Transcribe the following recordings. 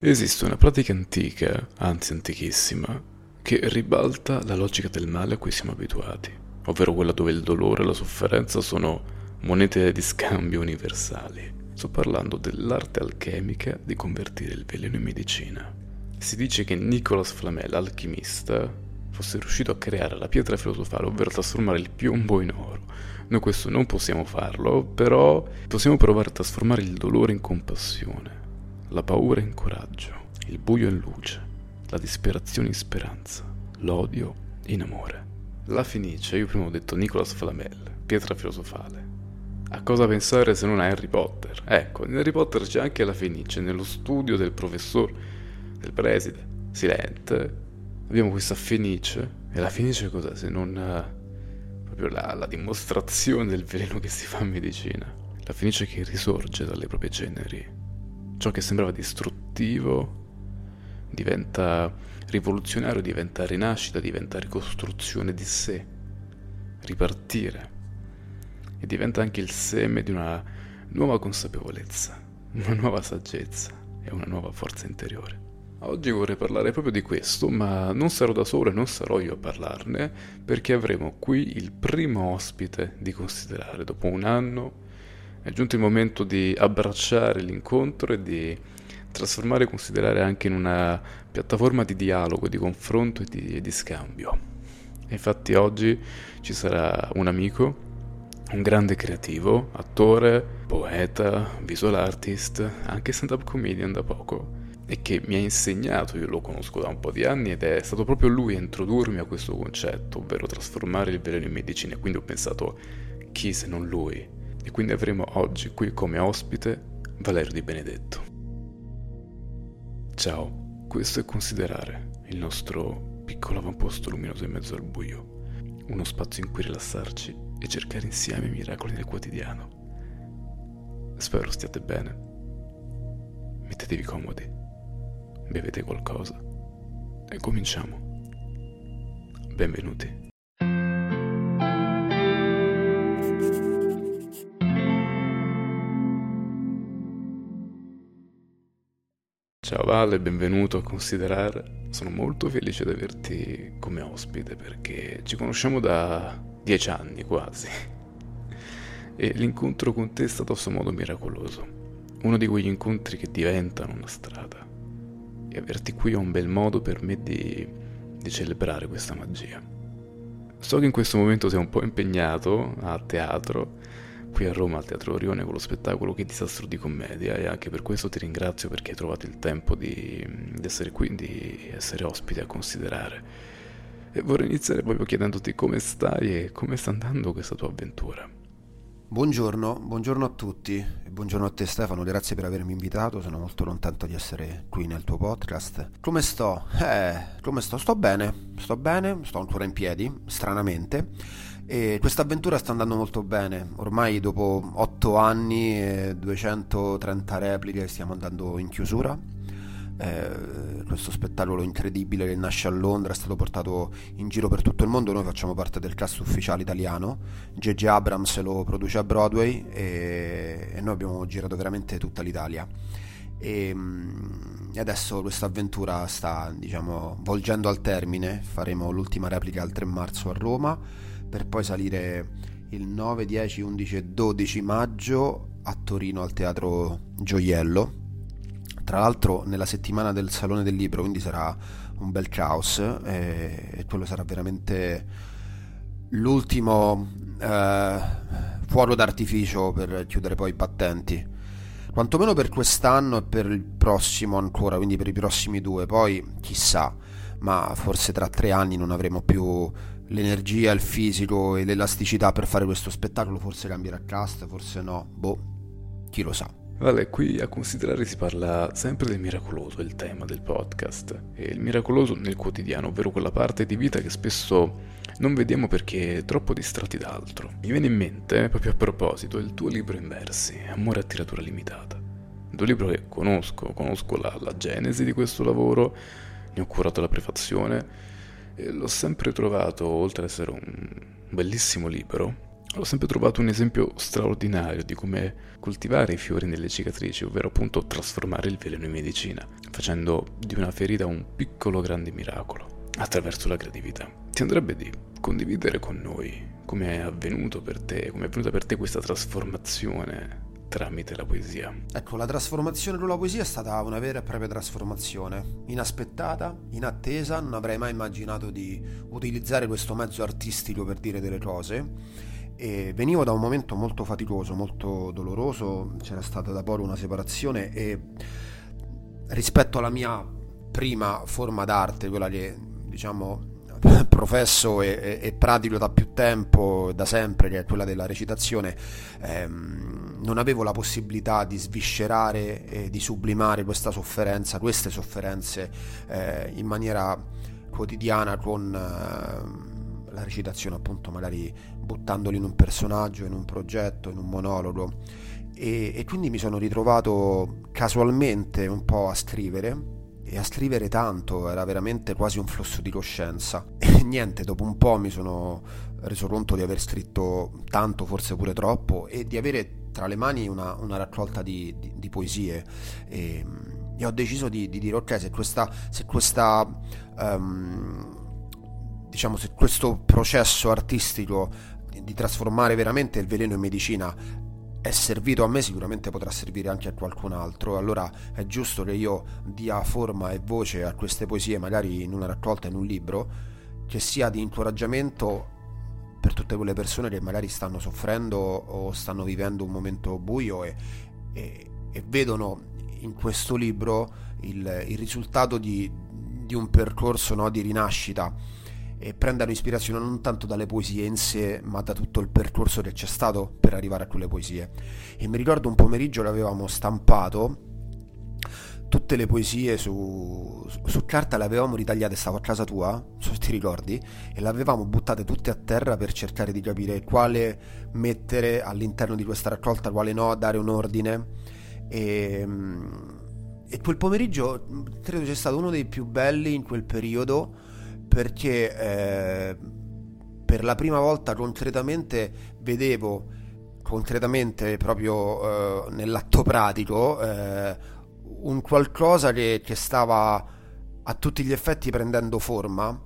Esiste una pratica antica, anzi antichissima, che ribalta la logica del male a cui siamo abituati, ovvero quella dove il dolore e la sofferenza sono monete di scambio universali. Sto parlando dell'arte alchemica di convertire il veleno in medicina. Si dice che Nicolas Flamel, alchimista, fosse riuscito a creare la pietra filosofale, ovvero trasformare il piombo in oro. Noi questo non possiamo farlo, però possiamo provare a trasformare il dolore in compassione, la paura in coraggio, il buio in luce, la disperazione in speranza, l'odio in amore. La Fenice, io prima ho detto Nicolas Flamel, pietra filosofale. A cosa pensare se non a Harry Potter? Ecco, in Harry Potter c'è anche la Fenice, nello studio del professor, del preside, Silente, abbiamo questa Fenice, e la Fenice cos'è se non uh, proprio la, la dimostrazione del veleno che si fa in medicina? La Fenice che risorge dalle proprie ceneri. Ciò che sembrava distruttivo diventa rivoluzionario, diventa rinascita, diventa ricostruzione di sé, ripartire. E diventa anche il seme di una nuova consapevolezza, una nuova saggezza e una nuova forza interiore. Oggi vorrei parlare proprio di questo, ma non sarò da solo e non sarò io a parlarne, perché avremo qui il primo ospite di considerare. Dopo un anno è giunto il momento di abbracciare l'incontro e di trasformare e considerare anche in una piattaforma di dialogo, di confronto e di, e di scambio. infatti oggi ci sarà un amico, un grande creativo, attore, poeta, visual artist, anche stand-up comedian da poco e che mi ha insegnato, io lo conosco da un po' di anni ed è stato proprio lui a introdurmi a questo concetto, ovvero trasformare il veleno in medicina quindi ho pensato chi se non lui. E quindi avremo oggi qui come ospite Valerio Di Benedetto. Ciao, questo è Considerare, il nostro piccolo avamposto luminoso in mezzo al buio, uno spazio in cui rilassarci e cercare insieme i miracoli del quotidiano. Spero stiate bene. Mettetevi comodi bevete qualcosa e cominciamo. Benvenuti. Ciao Vale, benvenuto a Considerare. Sono molto felice di averti come ospite perché ci conosciamo da dieci anni quasi. E l'incontro con te è stato a suo modo miracoloso. Uno di quegli incontri che diventano una strada e averti qui è un bel modo per me di, di celebrare questa magia. So che in questo momento sei un po' impegnato a teatro, qui a Roma al Teatro Orione con lo spettacolo Che disastro di commedia e anche per questo ti ringrazio perché hai trovato il tempo di, di essere qui, di essere ospite a considerare. E vorrei iniziare proprio chiedendoti come stai e come sta andando questa tua avventura. Buongiorno, buongiorno a tutti e buongiorno a te Stefano, grazie per avermi invitato, sono molto contento di essere qui nel tuo podcast. Come sto? Eh, come sto? Sto bene, sto bene, sto ancora in piedi, stranamente. E questa avventura sta andando molto bene, ormai dopo 8 anni e 230 repliche stiamo andando in chiusura eh, questo spettacolo incredibile che nasce a Londra è stato portato in giro per tutto il mondo, noi facciamo parte del cast ufficiale italiano, J.J. Abrams lo produce a Broadway e, e noi abbiamo girato veramente tutta l'Italia. E, mm, e adesso questa avventura sta diciamo volgendo al termine, faremo l'ultima replica il 3 marzo a Roma per poi salire il 9, 10, 11 e 12 maggio a Torino al teatro Gioiello tra l'altro nella settimana del Salone del Libro, quindi sarà un bel caos e, e quello sarà veramente l'ultimo eh, fuoco d'artificio per chiudere poi i battenti. Quantomeno per quest'anno e per il prossimo ancora, quindi per i prossimi due, poi chissà, ma forse tra tre anni non avremo più l'energia, il fisico e l'elasticità per fare questo spettacolo, forse cambierà cast, forse no, boh, chi lo sa. Vale, qui a considerare si parla sempre del miracoloso, il tema del podcast. E il miracoloso nel quotidiano, ovvero quella parte di vita che spesso non vediamo perché troppo distratti da altro. Mi viene in mente, proprio a proposito, il tuo libro in versi, Amore a tiratura limitata. Il tuo libro che conosco, conosco la, la genesi di questo lavoro, ne ho curato la prefazione e l'ho sempre trovato, oltre ad essere un bellissimo libro, ho sempre trovato un esempio straordinario di come coltivare i fiori nelle cicatrici, ovvero appunto trasformare il veleno in medicina, facendo di una ferita un piccolo grande miracolo, attraverso la creatività. Ti andrebbe di condividere con noi come è avvenuto per te, come è avvenuta per te questa trasformazione tramite la poesia. Ecco, la trasformazione con la poesia è stata una vera e propria trasformazione, inaspettata, inattesa, non avrei mai immaginato di utilizzare questo mezzo artistico per dire delle cose e venivo da un momento molto faticoso, molto doloroso, c'era stata da poco una separazione e rispetto alla mia prima forma d'arte, quella che diciamo professo e, e, e, pratico da più tempo, da sempre, che è quella della recitazione, ehm, non avevo la possibilità di sviscerare e di sublimare questa sofferenza, queste sofferenze eh, in maniera quotidiana con eh, la recitazione appunto magari buttandoli in un personaggio, in un progetto, in un monologo e, e quindi mi sono ritrovato casualmente un po' a scrivere e a scrivere tanto, era veramente quasi un flusso di coscienza. E niente, dopo un po' mi sono reso conto di aver scritto tanto, forse pure troppo, e di avere tra le mani una, una raccolta di, di, di poesie. E, e, ho deciso di, di, dire, ok, se questa... Se questa um, diciamo, se questo processo artistico di trasformare veramente il veleno in medicina è servito a me sicuramente potrà servire anche a qualcun altro. Allora è giusto che io dia forma e voce a queste poesie magari in una raccolta in un libro che sia di incoraggiamento per tutte quelle persone che magari stanno soffrendo o stanno vivendo un momento buio e, e, e vedono in questo libro il, il risultato di, di un percorso no, di rinascita e prendano ispirazione non tanto dalle poesie in sé, ma da tutto il percorso che c'è stato per arrivare a quelle poesie. E mi ricordo un pomeriggio che avevamo stampato tutte le poesie su, su, carta le avevamo ritagliate, stavo a casa tua, se ti ricordi, e le avevamo buttate tutte a terra per cercare di capire quale mettere all'interno di questa raccolta, quale no, dare un ordine. E, e quel pomeriggio credo sia stato uno dei più belli in quel periodo perché eh, per la prima volta concretamente vedevo concretamente proprio eh, nell'atto pratico eh, un qualcosa che, che, stava a tutti gli effetti prendendo forma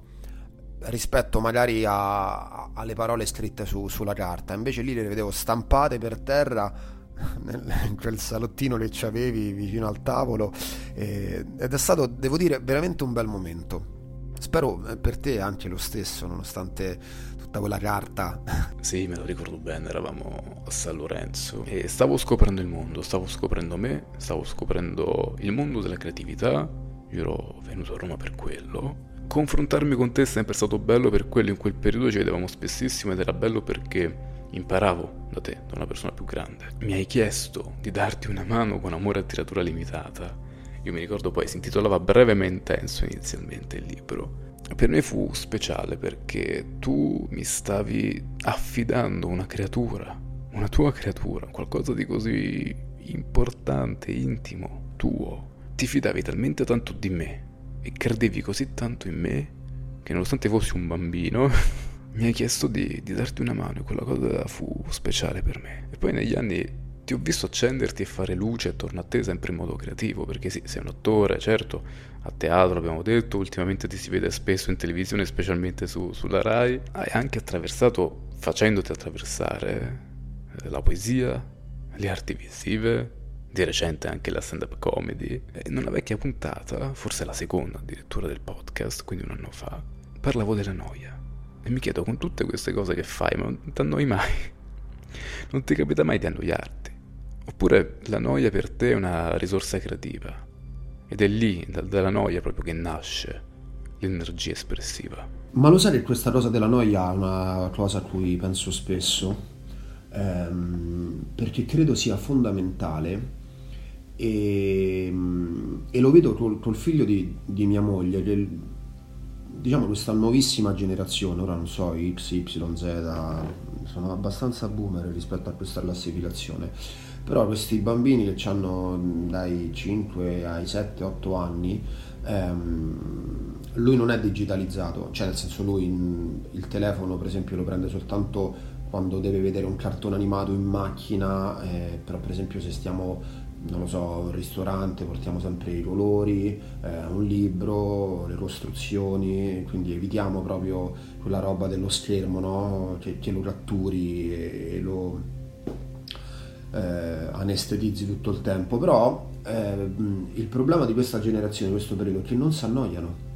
rispetto magari a, alle parole scritte su, sulla carta. Invece lì le vedevo stampate per terra in quel salottino che ci avevi vicino al tavolo eh, ed è stato devo dire veramente un bel momento Spero eh, per te anche lo stesso, nonostante tutta quella carta. Sì, me lo ricordo bene, eravamo a San Lorenzo e stavo scoprendo il mondo, stavo scoprendo me, stavo scoprendo il mondo della creatività. Io ero venuto a Roma per quello. Confrontarmi con te è sempre stato bello per quello, in quel periodo ci vedevamo spessissimo ed era bello perché imparavo da te, da una persona più grande. Mi hai chiesto di darti una mano con amore a tiratura limitata io mi ricordo poi si intitolava Breve ma intenso inizialmente il libro. Per me fu speciale perché tu mi stavi affidando una creatura, una tua creatura, qualcosa di così importante, intimo, tuo. Ti fidavi talmente tanto di me e credevi così tanto in me che nonostante fossi un bambino mi hai chiesto di, di darti una mano e quella cosa fu speciale per me. E poi negli anni ti ho visto accenderti e fare luce attorno a te sempre in modo creativo, perché sì, sei un attore, certo, a teatro abbiamo detto, ultimamente ti si vede spesso in televisione, specialmente su, sulla RAI, hai anche attraversato, facendoti attraversare, eh, la poesia, le arti visive, di recente anche la stand-up comedy. E in una vecchia puntata, forse la seconda addirittura del podcast, quindi un anno fa, parlavo della noia. E mi chiedo, con tutte queste cose che fai, ma non ti annoi mai? Non ti capita mai di annoiarti? Oppure la noia per te è una risorsa creativa. Ed è lì, dalla noia proprio che nasce l'energia espressiva. Ma lo sai che questa cosa della noia è una cosa a cui penso spesso, ehm, perché credo sia fondamentale e, e lo vedo col, col figlio di, di, mia moglie, che diciamo questa nuovissima generazione, ora non so, X, Y, Z, sono abbastanza boomer rispetto a questa classificazione, però questi bambini che hanno dai 5 ai 7-8 anni, ehm, lui non è digitalizzato, cioè nel senso lui il telefono per esempio lo prende soltanto quando deve vedere un cartone animato in macchina, eh, però per esempio se stiamo, non lo so, al ristorante portiamo sempre i colori, eh, un libro, le costruzioni, quindi evitiamo proprio quella roba dello schermo, no? che, che, lo catturi e, e lo eh, anestetizzi tutto il tempo, però eh, il problema di questa generazione, di questo periodo, è che non si annoiano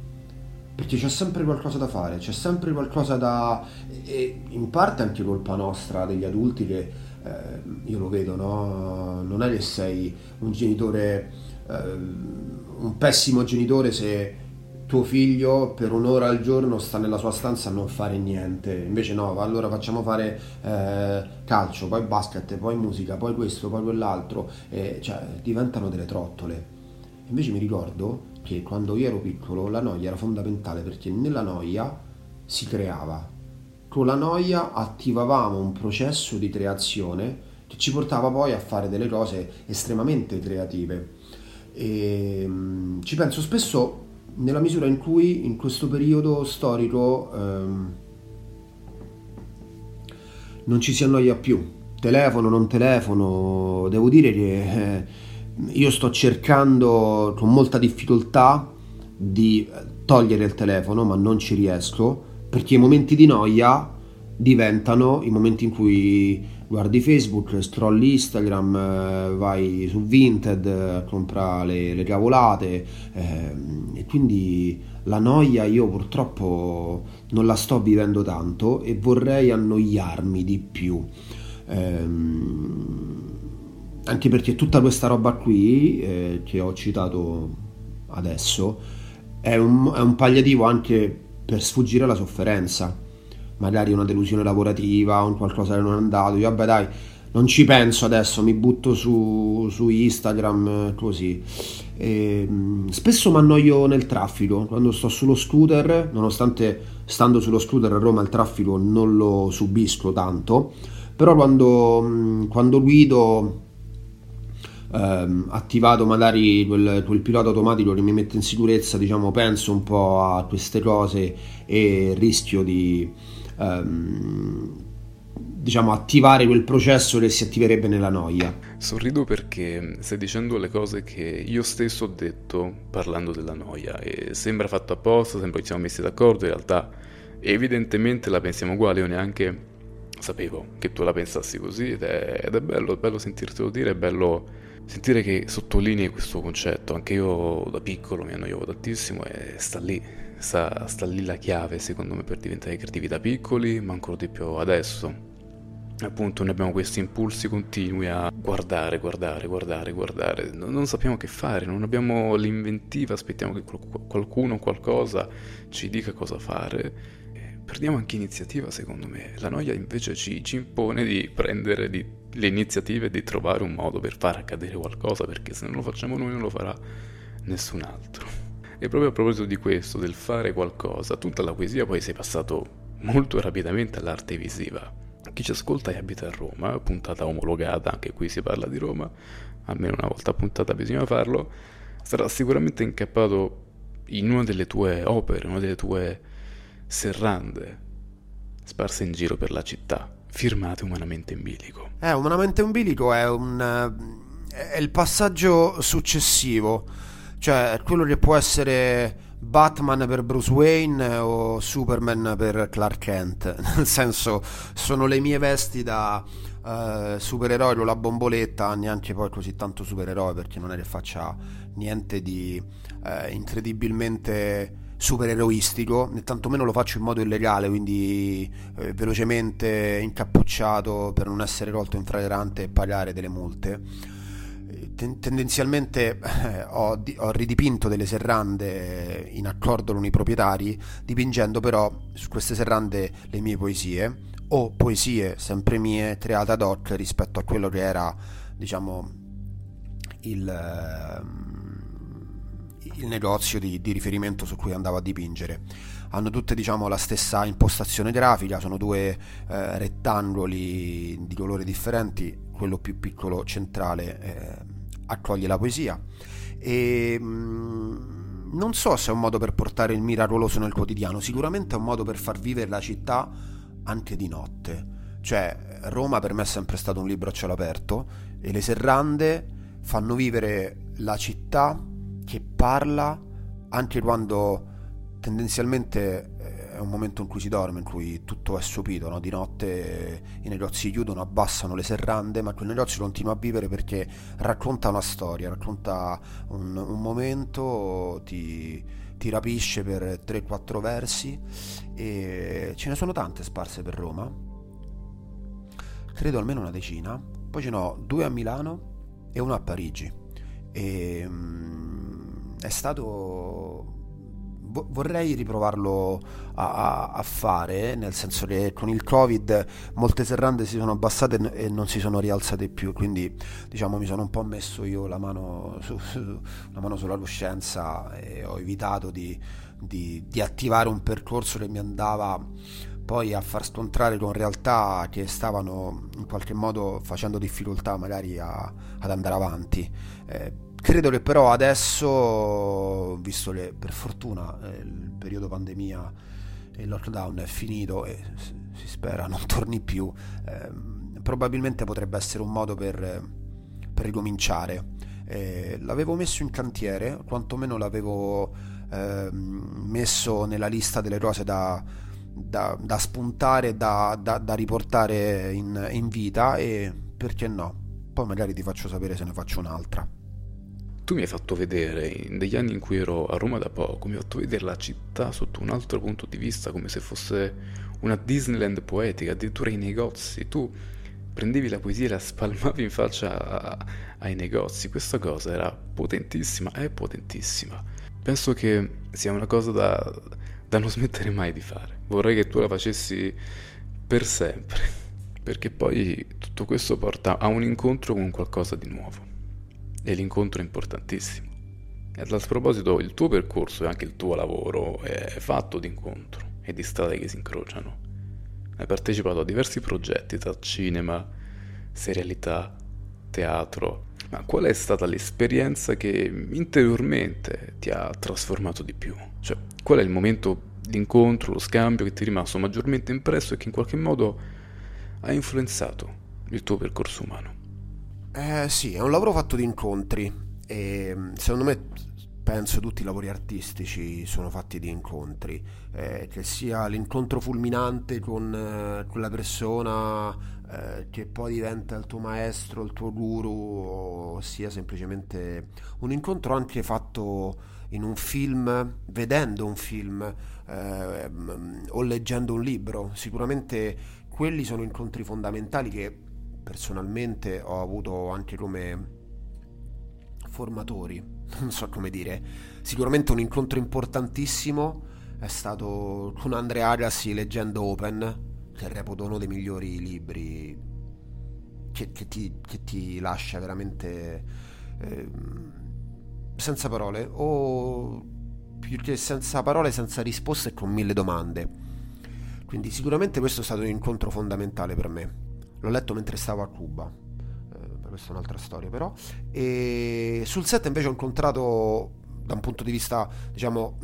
perché c'è sempre qualcosa da fare, c'è sempre qualcosa da... e in parte anche colpa nostra, degli adulti che eh, io lo vedo, no? Non è che sei un genitore, eh, un pessimo genitore se tuo figlio per un'ora al giorno sta nella sua stanza a non fare niente, invece no, allora facciamo fare eh, calcio, poi basket, poi musica, poi questo, poi quell'altro, e, cioè diventano delle trottole. Invece mi ricordo che quando io ero piccolo la noia era fondamentale perché nella noia si creava. Con la noia attivavamo un processo di creazione che ci portava poi a fare delle cose estremamente creative. E, um, ci penso spesso nella misura in cui in questo periodo storico um, non ci si annoia più. Telefono, non telefono, devo dire che eh, io sto cercando con molta difficoltà di togliere il telefono, ma non ci riesco perché i momenti di noia diventano i momenti in cui guardi Facebook, scrolli Instagram, eh, vai su Vinted a comprare le, le cavolate eh, e quindi la noia io purtroppo non la sto vivendo tanto e vorrei annoiarmi di più. Ehm, anche perché tutta questa roba qui eh, che ho citato adesso è un, è un palliativo anche per sfuggire alla sofferenza magari una delusione lavorativa un qualcosa che non è andato. Io vabbè dai non ci penso adesso mi butto su, su Instagram così. E, spesso mi annoio nel traffico quando sto sullo scooter nonostante stando sullo scooter a Roma il traffico non lo subisco tanto però quando, quando guido ehm, attivato magari quel, quel, pilota automatico che mi mette in sicurezza, diciamo, penso un po' a queste cose e rischio di ehm, diciamo attivare quel processo che si attiverebbe nella noia. Sorrido perché stai dicendo le cose che io stesso ho detto parlando della noia e sembra fatto apposta, sembra che siamo messi d'accordo, in realtà evidentemente la pensiamo uguale, io neanche sapevo che tu la pensassi così ed è, ed è bello, è bello sentirtelo dire, è bello sentire che sottolinei questo concetto, anche io da piccolo mi annoiavo tantissimo e sta lì, sta, sta lì la chiave secondo me per diventare creativi da piccoli, ma ancora di più adesso. Appunto noi abbiamo questi impulsi continui a guardare, guardare, guardare, guardare, non, non sappiamo che fare, non abbiamo l'inventiva, aspettiamo che qualcuno o qualcosa ci dica cosa fare perdiamo anche iniziativa secondo me. La noia invece ci, ci impone di prendere di, le iniziative, di trovare un modo per far accadere qualcosa, perché se non lo facciamo noi non lo farà nessun altro. E proprio a proposito di questo, del fare qualcosa, tutta la poesia poi è passato molto rapidamente all'arte visiva. Chi ci ascolta e abita a Roma, puntata omologata, anche qui si parla di Roma, almeno una volta puntata bisogna farlo, sarà sicuramente incappato in una delle tue opere, una delle tue serrande sparse in giro per la città, firmate umanamente in bilico. Eh, umanamente in bilico è un è il passaggio successivo, cioè quello che può essere Batman per Bruce Wayne o Superman per Clark Kent, nel senso sono le mie vesti da uh, supereroe con la bomboletta, neanche poi così tanto supereroe perché non è che faccia niente di uh, incredibilmente supereroistico, né tantomeno lo faccio in modo illegale, quindi eh, velocemente incappucciato per non essere colto in flagrante e pagare delle multe. Eh, ten- tendenzialmente eh, ho, di- ho, ridipinto delle serrande in accordo con i proprietari, dipingendo però su queste serrande le mie poesie, o poesie sempre mie create ad hoc rispetto a quello che era, diciamo, il, ehm, il negozio di, di, riferimento su cui andavo a dipingere. Hanno tutte diciamo, la stessa impostazione grafica, sono due eh, rettangoli di colori differenti, quello più piccolo centrale eh, accoglie la poesia e mm, non so se è un modo per portare il miracoloso nel quotidiano, sicuramente è un modo per far vivere la città anche di notte. Cioè, Roma per me è sempre stato un libro a cielo aperto e le serrande fanno vivere la città che parla anche quando tendenzialmente è un momento in cui si dorme, in cui tutto è sopito, no? di notte i negozi chiudono, abbassano le serrande, ma quel negozio continua a vivere perché racconta una storia, racconta un, un momento, ti, ti rapisce per 3-4 versi e ce ne sono tante sparse per Roma, credo almeno una decina, poi ce n'ho due a Milano e uno a Parigi. E um, è stato vorrei riprovarlo a, a, fare, nel senso che con il Covid molte serrande si sono abbassate e non si sono rialzate più, quindi diciamo mi sono un po' messo io la mano, su, su, la mano sulla coscienza e ho evitato di, di, di attivare un percorso che mi andava poi a far scontrare con realtà che stavano in qualche modo facendo difficoltà magari a, ad andare avanti. Eh, credo che però adesso, visto che per fortuna eh, il periodo pandemia e il lockdown è finito e si spera non torni più, eh, probabilmente potrebbe essere un modo per, per ricominciare. Eh, l'avevo messo in cantiere, quantomeno l'avevo ehm, messo nella lista delle cose da da, da spuntare, da, da riportare in, in vita e perché no? Poi magari ti faccio sapere se ne faccio un'altra. Tu mi hai fatto vedere, negli anni in cui ero a Roma da poco, mi hai fatto vedere la città sotto un altro punto di vista, come se fosse una Disneyland poetica, addirittura i negozi. Tu prendevi la poesia e la spalmavi in faccia a, ai negozi. Questa cosa era potentissima, è potentissima. Penso che sia una cosa da, da non smettere mai di fare. Vorrei che tu la facessi per sempre, perché poi tutto questo porta a un incontro con qualcosa di nuovo. E l'incontro è importantissimo. E a tal proposito, il tuo percorso e anche il tuo lavoro è fatto di incontro e di strade che si incrociano. Hai partecipato a diversi progetti tra cinema, serialità, teatro. Ma qual è stata l'esperienza che interiormente ti ha trasformato di più? Cioè, qual è il momento l'incontro, lo scambio che ti è rimasto maggiormente impresso e che in qualche modo ha influenzato il tuo percorso umano? Eh sì, è un lavoro fatto di incontri e secondo me penso tutti i lavori artistici sono fatti di incontri, eh, che sia l'incontro fulminante con eh, quella persona eh, che poi diventa il tuo maestro, il tuo guru, o sia semplicemente un incontro anche fatto in un film, vedendo un film eh, o leggendo un libro. Sicuramente quelli sono incontri fondamentali che personalmente ho avuto anche come formatori, non so come dire. Sicuramente un incontro importantissimo è stato con Andrea Agassi leggendo Open, che reputo uno dei migliori libri che, che, ti, che ti, lascia veramente... Eh, senza parole o più che senza parole, senza risposte e con mille domande. Quindi sicuramente questo è stato un incontro fondamentale per me. L'ho letto mentre stavo a Cuba, eh, questa è un'altra storia però. E sul set invece ho incontrato, da un punto di vista diciamo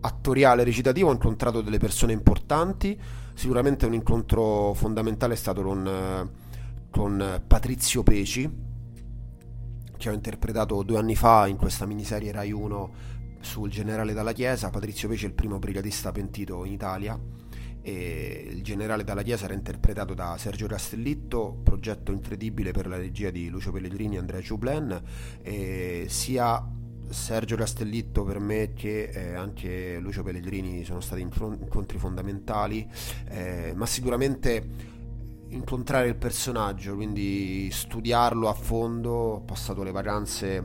attoriale, recitativo, ho incontrato delle persone importanti. Sicuramente un incontro fondamentale è stato con, con Patrizio Peci, che ho interpretato due anni fa in questa miniserie Rai 1 sul generale dalla Chiesa. Patrizio Pece è il primo brigadista pentito in Italia e il generale dalla Chiesa era interpretato da Sergio Castellitto, progetto incredibile per la regia di Lucio Pellegrini e Andrea Ciublen, e sia Sergio Castellitto per me che eh, anche Lucio Pellegrini sono stati incontri fondamentali, eh, ma sicuramente incontrare il personaggio, quindi studiarlo a fondo. Ho passato le vacanze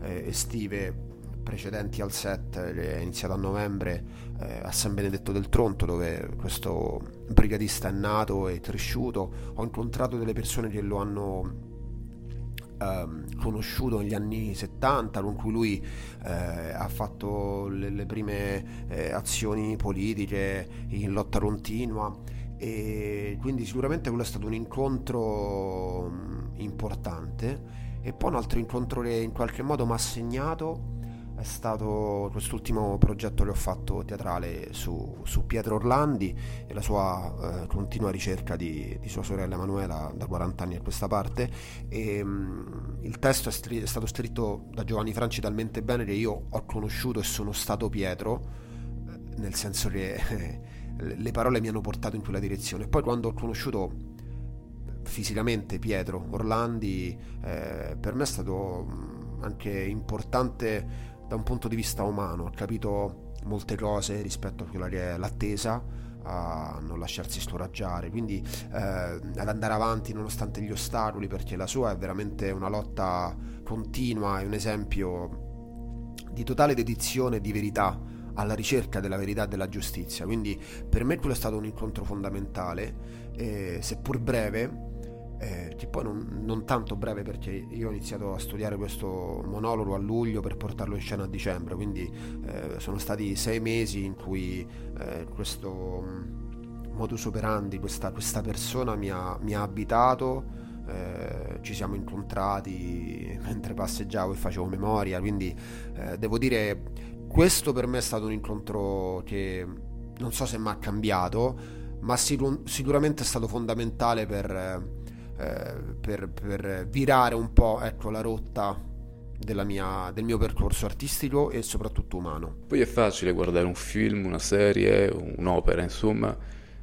eh, estive precedenti al set, è iniziato a novembre, eh, a San Benedetto del Tronto, dove questo brigadista è nato e cresciuto. Ho incontrato delle persone che lo hanno ehm, conosciuto negli anni 70, con cui lui eh, ha fatto le, le prime eh, azioni politiche in lotta continua e quindi sicuramente quello è stato un incontro mm, importante e poi un altro incontro che in qualche modo mi ha segnato è stato quest'ultimo progetto che ho fatto teatrale su, su Pietro Orlandi e la sua eh, continua ricerca di, di, sua sorella Emanuela da 40 anni a questa parte. E, mh, mm, il testo è, stri- è, stato scritto da Giovanni Franci talmente bene che io ho conosciuto e sono stato Pietro eh, nel senso che eh, le parole mi hanno portato in quella direzione. Poi quando ho conosciuto fisicamente Pietro Orlandi eh, per me è stato mm, anche importante da un punto di vista umano, ho capito molte cose rispetto a quella che è l'attesa, a non lasciarsi scoraggiare, quindi eh, ad andare avanti nonostante gli ostacoli, perché la sua è veramente una lotta continua, è un esempio di totale dedizione e di verità alla ricerca della verità e della giustizia. Quindi per me quello è stato un incontro fondamentale, eh, seppur breve, eh, che poi non, non, tanto breve perché io ho iniziato a studiare questo monologo a luglio per portarlo in scena a dicembre, quindi eh, sono stati sei mesi in cui eh, questo mm, modus operandi, questa, questa persona mi ha, mi ha abitato. Eh, ci siamo incontrati mentre passeggiavo e facevo memoria, quindi eh, devo dire questo per me è stato un incontro che non so se mi ha cambiato, ma sicur- sicuramente è stato fondamentale per eh, per, per, virare un po' ecco, la rotta mia, del mio percorso artistico e soprattutto umano. Poi è facile guardare un film, una serie, un'opera, insomma,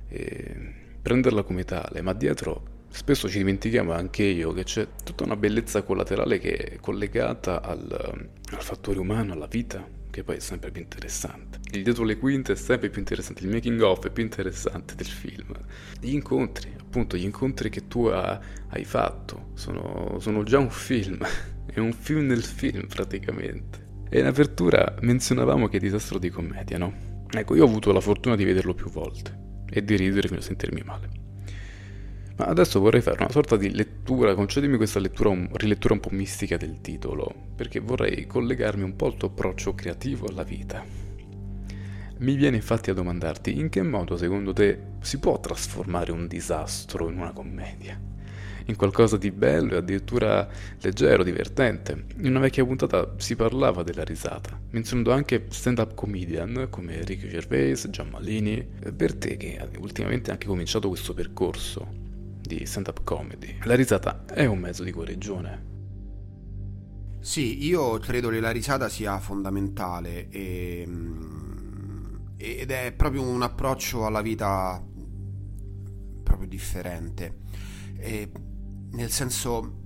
e prenderla come tale, ma dietro spesso ci dimentichiamo anche io che c'è tutta una bellezza collaterale che è collegata al, al fattore umano, alla vita, che poi è sempre più interessante. Il dietro le quinte è sempre più interessante, il making of è più interessante del film. Gli incontri, appunto, gli incontri che tu ha, hai fatto sono, sono già un film, è un film nel film praticamente. E in apertura menzionavamo che è disastro di commedia, no? Ecco, io ho avuto la fortuna di vederlo più volte e di ridere fino a sentirmi male. Ma adesso vorrei fare una sorta di lettura, concedimi questa lettura, un, rilettura un po' mistica del titolo, perché vorrei collegarmi un po' al tuo approccio creativo alla vita. Mi viene infatti a domandarti in che modo secondo te si può trasformare un disastro in una commedia? In qualcosa di bello e addirittura leggero, divertente. In una vecchia puntata si parlava della risata, menzionando anche stand-up comedian come Ricky Gervais, Giammalini. Per te che ultimamente hai anche cominciato questo percorso, di stand-up comedy. La risata è un mezzo di guarigione. Sì, io credo che la risata sia fondamentale e, mm, ed è proprio un approccio alla vita proprio differente. E, nel senso,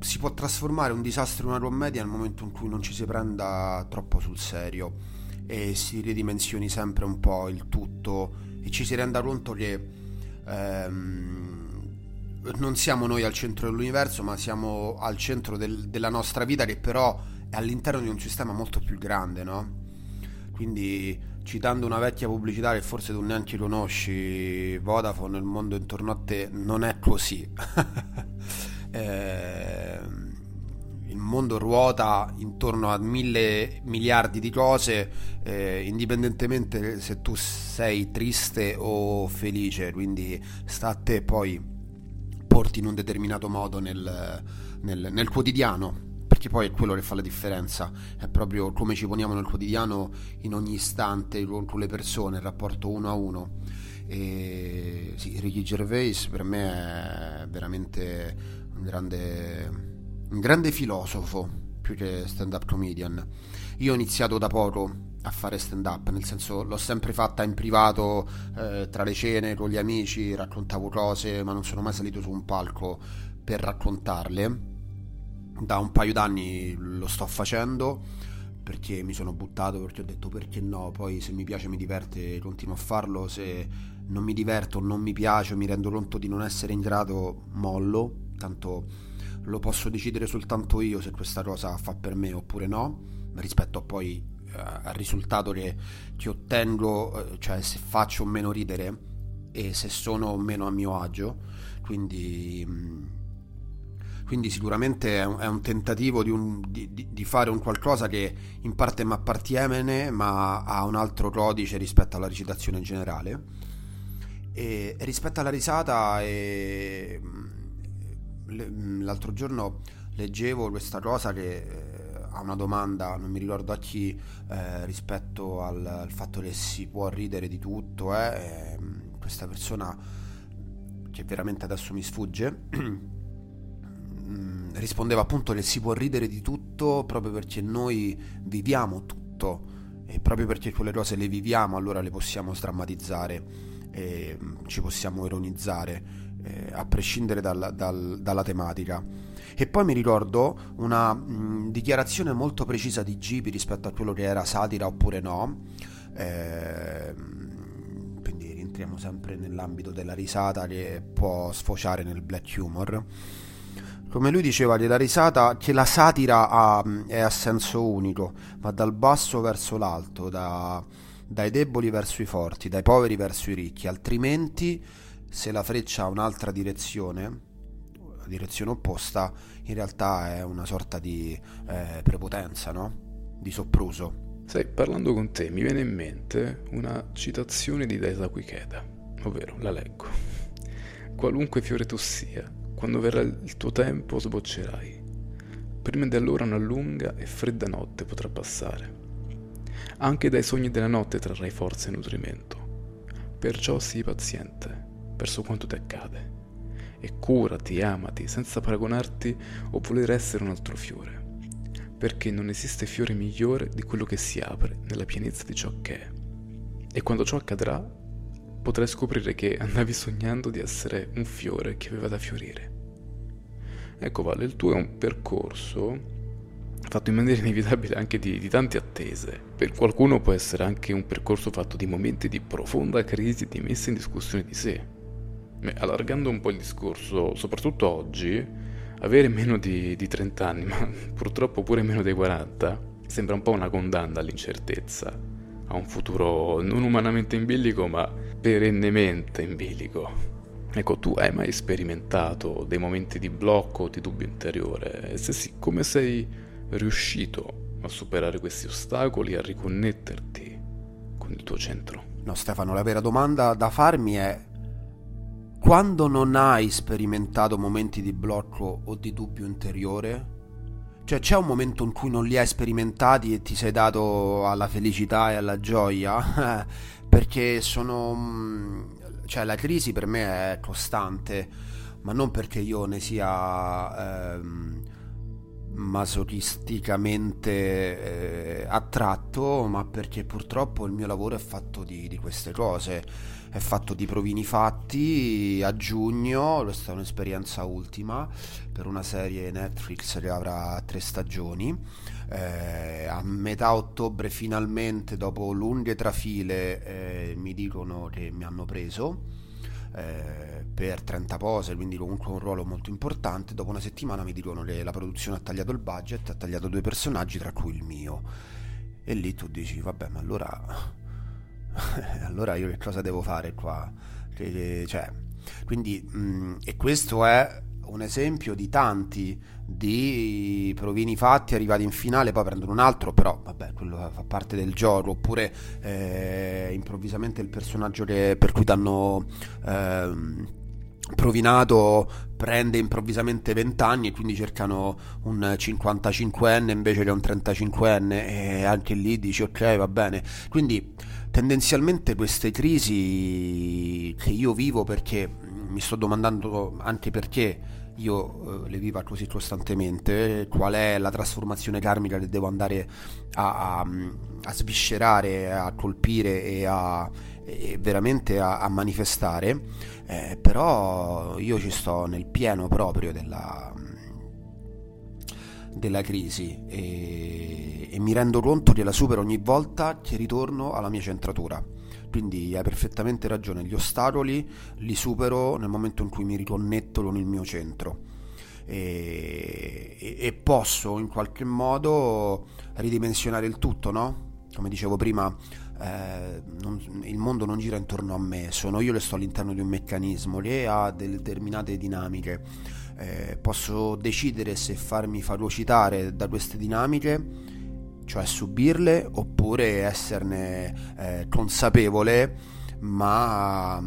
si può trasformare un disastro in una commedia nel momento in cui non ci si prenda troppo sul serio e si ridimensioni sempre un po' il tutto e ci si renda conto che ehm, non siamo noi al centro dell'universo, ma siamo al centro del, della nostra vita che però è all'interno di un sistema molto più grande, no? Quindi citando una vecchia pubblicità che forse tu neanche conosci, Vodafone, il mondo intorno a te, non è così. eh, il mondo ruota intorno a mille miliardi di cose, eh, indipendentemente se tu sei triste o felice, quindi sta a te poi porti in un determinato modo nel, nel, nel quotidiano perché poi è quello che fa la differenza, è proprio come ci poniamo nel quotidiano in ogni istante con, le persone, il rapporto uno a uno. E sì, Ricky Gervais per me è veramente un grande, un grande filosofo più che stand-up comedian. Io ho iniziato da poco a fare stand up, nel senso l'ho sempre fatta in privato, eh, tra le cene, con gli amici, raccontavo cose, ma non sono mai salito su un palco per raccontarle. Da un paio d'anni lo sto facendo perché mi sono buttato, perché ho detto perché no, poi se mi piace mi diverte continuo a farlo, se non mi diverto, non mi piace, mi rendo conto di non essere in grado, mollo, tanto lo posso decidere soltanto io se questa cosa fa per me oppure no, rispetto poi al risultato che, che ottengo, eh, cioè se faccio o meno ridere e se sono o meno a mio agio. Quindi mm, quindi sicuramente è un, è un tentativo di, un, di, di, fare un qualcosa che in parte mi appartiene ma ha un altro codice rispetto alla recitazione generale e, rispetto alla risata e, l'altro giorno leggevo questa cosa che eh, ha una domanda, non mi ricordo a chi, eh, rispetto al, al, fatto che si può ridere di tutto. Eh, questa persona, che veramente adesso mi sfugge, mm, rispondeva appunto che si può ridere di tutto proprio perché noi viviamo tutto e proprio perché quelle cose le viviamo allora le possiamo strammatizzare e ci possiamo ironizzare eh, a prescindere dal, dal, dalla tematica. E poi mi ricordo una mh, dichiarazione molto precisa di Gibi rispetto a quello che era satira oppure no. Eh, quindi rientriamo sempre nell'ambito della risata che può sfociare nel black humor. Come lui diceva che la risata, che la satira ha, è a senso unico, va dal basso verso l'alto, da, dai deboli verso i forti, dai poveri verso i ricchi, altrimenti se la freccia ha un'altra direzione, la direzione opposta, in realtà è una sorta di eh, prepotenza, no? Di sopruso. Sai, parlando con te mi viene in mente una citazione di Daisaku Ikeda, ovvero la leggo. Qualunque fiore tu sia, quando verrà il tuo tempo sboccerai. Prima di allora una lunga e fredda notte potrà passare anche dai sogni della notte trarrai forza e nutrimento. Perciò sii paziente verso quanto ti accade e curati, amati, senza paragonarti o voler essere un altro fiore, perché non esiste fiore migliore di quello che si apre nella pienezza di ciò che è. E quando ciò accadrà, potrai scoprire che andavi sognando di essere un fiore che aveva da fiorire. Ecco, Vale, il tuo è un percorso fatto in maniera inevitabile anche di, di, tante attese. Per qualcuno può essere anche un percorso fatto di momenti di profonda crisi e di messa in discussione di sé. Allargando un po' il discorso, soprattutto oggi, avere meno di, di 30 anni, ma purtroppo pure meno dei 40, sembra un po' una condanna all'incertezza, a un futuro non umanamente in bilico, ma perennemente in bilico. Ecco, tu hai mai sperimentato dei momenti di blocco o di dubbio interiore? E se sì, come sei riuscito a superare questi ostacoli e a riconnetterti con il tuo centro? No, Stefano, la vera domanda da farmi è quando non hai sperimentato momenti di blocco o di dubbio interiore? Cioè c'è un momento in cui non li hai sperimentati e ti sei dato alla felicità e alla gioia? perché sono... Mm, cioè la crisi per me è costante, ma non perché io ne sia... Ehm, masochisticamente eh, attratto, ma perché purtroppo il mio lavoro è fatto di, di, queste cose, è fatto di provini fatti a giugno, questa è un'esperienza ultima per una serie Netflix che avrà tre stagioni. Eh, a metà ottobre finalmente, dopo lunghe trafile, eh, mi dicono che mi hanno preso eh, per 30 pose, quindi comunque un ruolo molto importante. Dopo una settimana mi dicono che la produzione ha tagliato il budget, ha tagliato due personaggi, tra cui il mio. E lì tu dici, vabbè, ma allora... allora io che cosa devo fare qua? Cioè, quindi, mh, mm, e questo è un esempio di tanti di provini fatti arrivati in finale poi prendono un altro però vabbè quello fa parte del gioco oppure eh, improvvisamente il personaggio che, per cui danno eh, provinato prende improvvisamente 20 anni e quindi cercano un 55enne invece che un 35enne e anche lì dici ok va bene quindi tendenzialmente queste crisi che io vivo perché mi sto domandando anche perché io eh, le viva così costantemente, qual è la trasformazione karmica che devo andare a, a, a sviscerare, a colpire e, a, e veramente a, manifestare, eh, però io ci sto nel pieno proprio della, della crisi e, e mi rendo conto che la supero ogni volta che ritorno alla mia centratura. Quindi hai perfettamente ragione, gli ostacoli li supero nel momento in cui mi riconnetto con il mio centro. E, e, posso in qualche modo ridimensionare il tutto, no? Come dicevo prima, eh, non, il mondo non gira intorno a me, sono io che sto all'interno di un meccanismo che ha determinate dinamiche eh, posso decidere se farmi fagocitare da queste dinamiche, cioè subirle, oppure esserne eh, consapevole, ma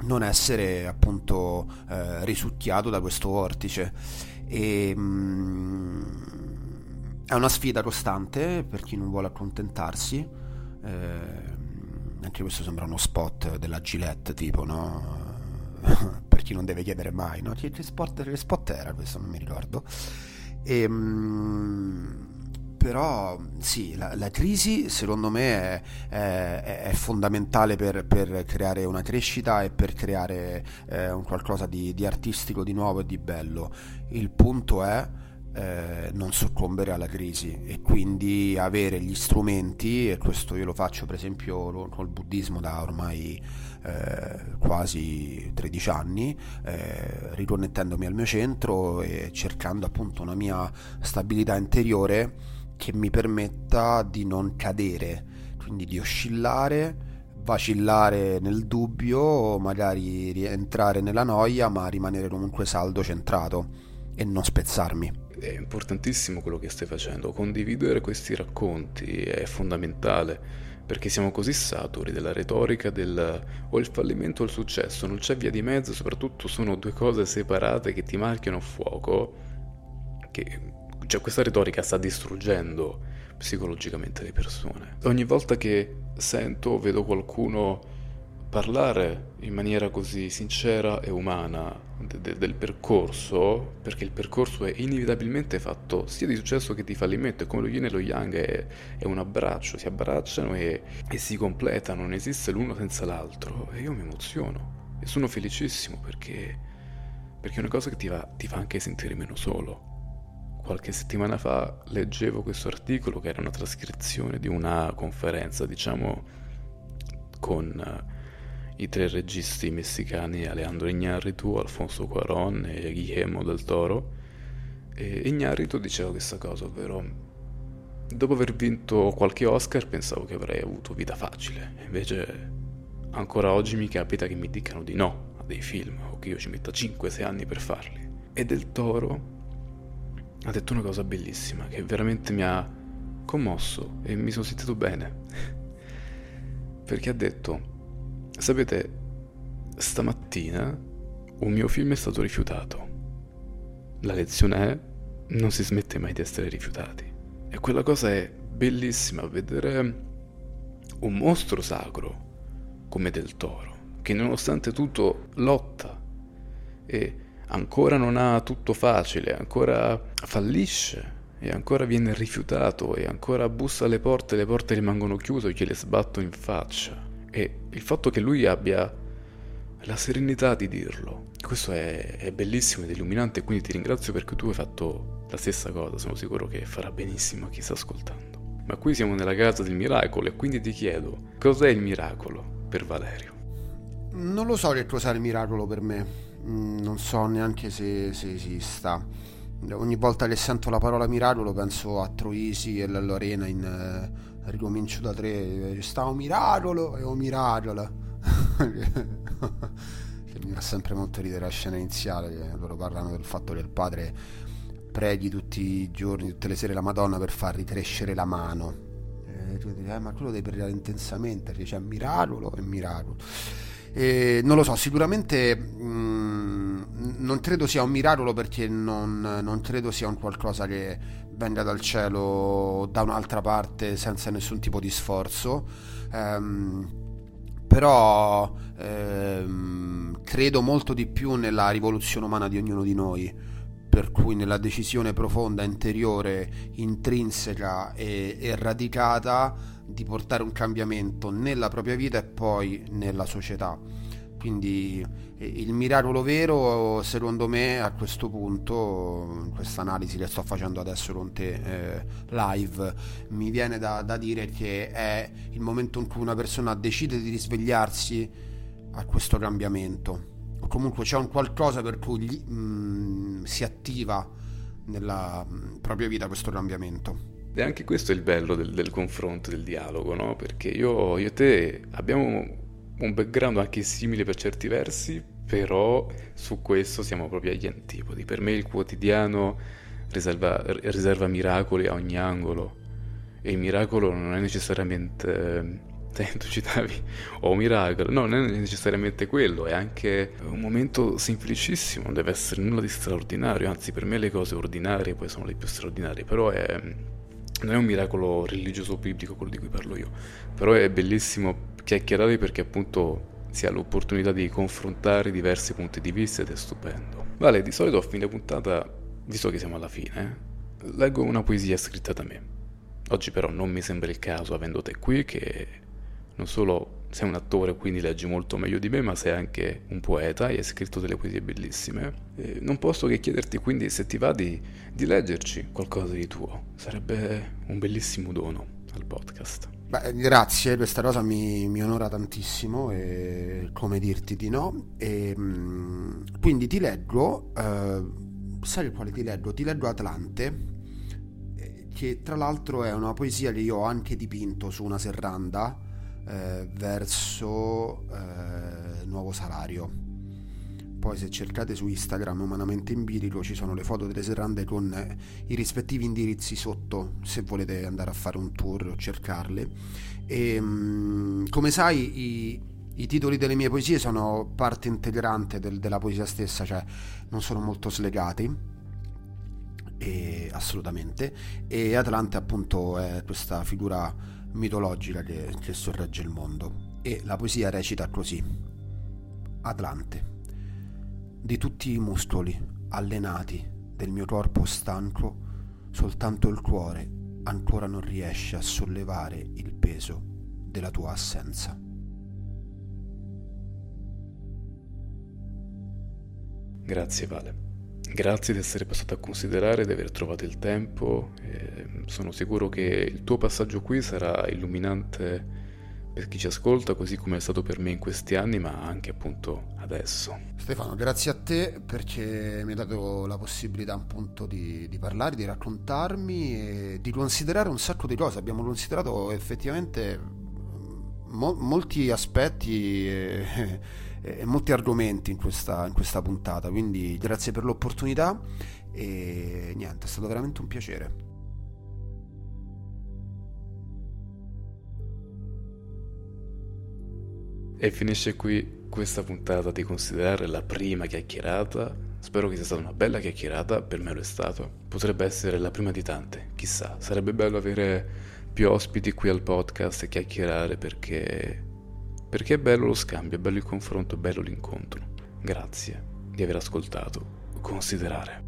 non essere appunto eh, risucchiato da questo vortice. E, mm, è una sfida costante per chi non vuole accontentarsi. Eh, anche questo sembra uno spot della Gillette, tipo, no? per chi non deve chiedere mai, no? Che, che, spot, era questo? Non mi ricordo. E, um, però sì, la, la, crisi secondo me è, è, è fondamentale per, per, creare una crescita e per creare eh, un qualcosa di, di artistico, di nuovo e di bello. Il punto è eh, non soccombere alla crisi e quindi avere gli strumenti, e questo io lo faccio per esempio col buddismo da ormai eh, quasi 13 anni, eh, riconnettendomi al mio centro e cercando appunto una mia stabilità interiore che mi permetta di non cadere, quindi di oscillare vacillare nel dubbio, magari rientrare nella noia, ma rimanere comunque saldo, centrato e non spezzarmi è importantissimo quello che stai facendo, condividere questi racconti è fondamentale perché siamo così saturi della retorica del o il fallimento o il successo, non c'è via di mezzo, soprattutto sono due cose separate che ti marchiano fuoco, che cioè, questa retorica sta distruggendo psicologicamente le persone. Ogni volta che sento o vedo qualcuno parlare in maniera così sincera e umana de- de- del percorso, perché il percorso è inevitabilmente fatto sia di successo che di fallimento, è come lo yin e lo yang, è, è un abbraccio, si abbracciano e, e, si completano, non esiste l'uno senza l'altro, e io mi emoziono e sono felicissimo perché, perché è una cosa che ti, va, ti fa anche sentire meno solo. Qualche settimana fa leggevo questo articolo che era una trascrizione di una conferenza, diciamo, con i tre registi messicani Alejandro Iñárritu, Alfonso Cuarón e Guillermo del Toro. E Iñárritu diceva questa cosa, ovvero dopo aver vinto qualche Oscar pensavo che avrei avuto vita facile, invece ancora oggi mi capita che mi dicano di no a dei film o che io ci metta 5-6 anni per farli. E del Toro ha detto una cosa bellissima che veramente mi ha commosso e mi sono sentito bene. Perché ha detto Sapete, stamattina un mio film è stato rifiutato. La lezione è non si smette mai di essere rifiutati. E quella cosa è bellissima, vedere un mostro sacro come del toro, che nonostante tutto lotta e ancora non ha tutto facile, ancora fallisce e ancora viene rifiutato e ancora bussa alle porte, le porte rimangono chiuse o gliele sbatto in faccia e il fatto che lui abbia la serenità di dirlo, questo è, è bellissimo ed illuminante, quindi ti ringrazio perché tu hai fatto la stessa cosa, sono sicuro che farà benissimo a chi sta ascoltando. Ma qui siamo nella casa del miracolo e quindi ti chiedo, cos'è il miracolo per Valerio? Non lo so che cos'è il miracolo per me, mm, non so neanche se, se esista. Ogni volta che sento la parola miracolo penso a Troisi e la Lorena in uh, Ricomincio da tre, sta un miracolo e un miracolo. che mi fa sempre molto ridere la scena iniziale, che loro parlano del fatto che il padre preghi tutti i giorni, tutte le sere la Madonna per far ricrescere la mano. E tu dici, eh, ma quello devi pregare intensamente, c'è cioè, miracolo e miracolo. E non lo so, sicuramente mh, mm, non credo sia un miracolo perché non, non, credo sia un qualcosa che venga dal cielo da un'altra parte senza nessun tipo di sforzo. Um, però ehm, credo molto di più nella rivoluzione umana di ognuno di noi, per cui nella decisione profonda, interiore, intrinseca e, e radicata di portare un cambiamento nella propria vita e poi nella società. Quindi eh, il miracolo vero, secondo me, a questo punto, in questa analisi che sto facendo adesso con te eh, live, mi viene da, da, dire che è il momento in cui una persona decide di risvegliarsi a questo cambiamento. O comunque c'è un qualcosa per cui gli, mh, mm, si attiva nella mh, mm, propria vita questo cambiamento. E anche questo è il bello del, del confronto, del dialogo, no? Perché io, io e te abbiamo un background anche simile per certi versi, Però su questo siamo proprio agli antipodi. Per me il quotidiano riserva, riserva miracoli a ogni angolo e il miracolo non è necessariamente eh, tu citavi o oh, miracolo, no, non è necessariamente quello, è anche un momento semplicissimo, non deve essere nulla di straordinario, anzi per me le cose ordinarie poi sono le più straordinarie, però è, non è un miracolo religioso biblico quello di cui parlo io, però è bellissimo chiacchierare perché appunto si ha l'opportunità di confrontare diversi punti di vista ed è stupendo. Vale, di solito a fine puntata, visto che siamo alla fine, leggo una poesia scritta da me. Oggi però non mi sembra il caso, avendo te qui, che non solo sei un attore, quindi leggi molto meglio di me, ma sei anche un poeta e hai scritto delle poesie bellissime. E non posso che chiederti quindi se ti va di, di leggerci qualcosa di tuo. Sarebbe un bellissimo dono al podcast. Beh, grazie, questa cosa mi, mi, onora tantissimo e come dirti di no. E, mm, quindi ti leggo, eh, sai quale ti leggo? Ti leggo Atlante che tra l'altro è una poesia che io ho anche dipinto su una serranda eh, verso eh, Nuovo Salario. Poi se cercate su Instagram Umanamente Empirico ci sono le foto delle serrande con eh, i rispettivi indirizzi sotto se volete andare a fare un tour o cercarle. E, mh, mm, come sai i, i titoli delle mie poesie sono parte integrante del, della poesia stessa, cioè non sono molto slegati e, assolutamente e Atlante appunto è questa figura mitologica che, che sorregge il mondo. E la poesia recita così. Atlante di tutti i muscoli allenati del mio corpo stanco soltanto il cuore ancora non riesce a sollevare il peso della tua assenza. Grazie Vale. Grazie di essere passato a considerare, di aver trovato il tempo. sono sicuro che il tuo passaggio qui sarà illuminante per chi ci ascolta, così come è stato per me in questi anni, ma anche appunto adesso. Stefano, grazie a te perché mi hai dato la possibilità appunto di, di parlare, di raccontarmi e di considerare un sacco di cose. Abbiamo considerato effettivamente mo- molti aspetti. E, e molti argomenti in questa, in questa puntata, quindi grazie per l'opportunità e niente, è stato veramente un piacere. E finisce qui questa puntata di considerare la prima chiacchierata. Spero che sia stata una bella chiacchierata, per me lo è stato. Potrebbe essere la prima di tante, chissà. Sarebbe bello avere più ospiti qui al podcast e chiacchierare perché perché è bello lo scambio, è bello il confronto, è bello l'incontro. Grazie di aver ascoltato. Considerare.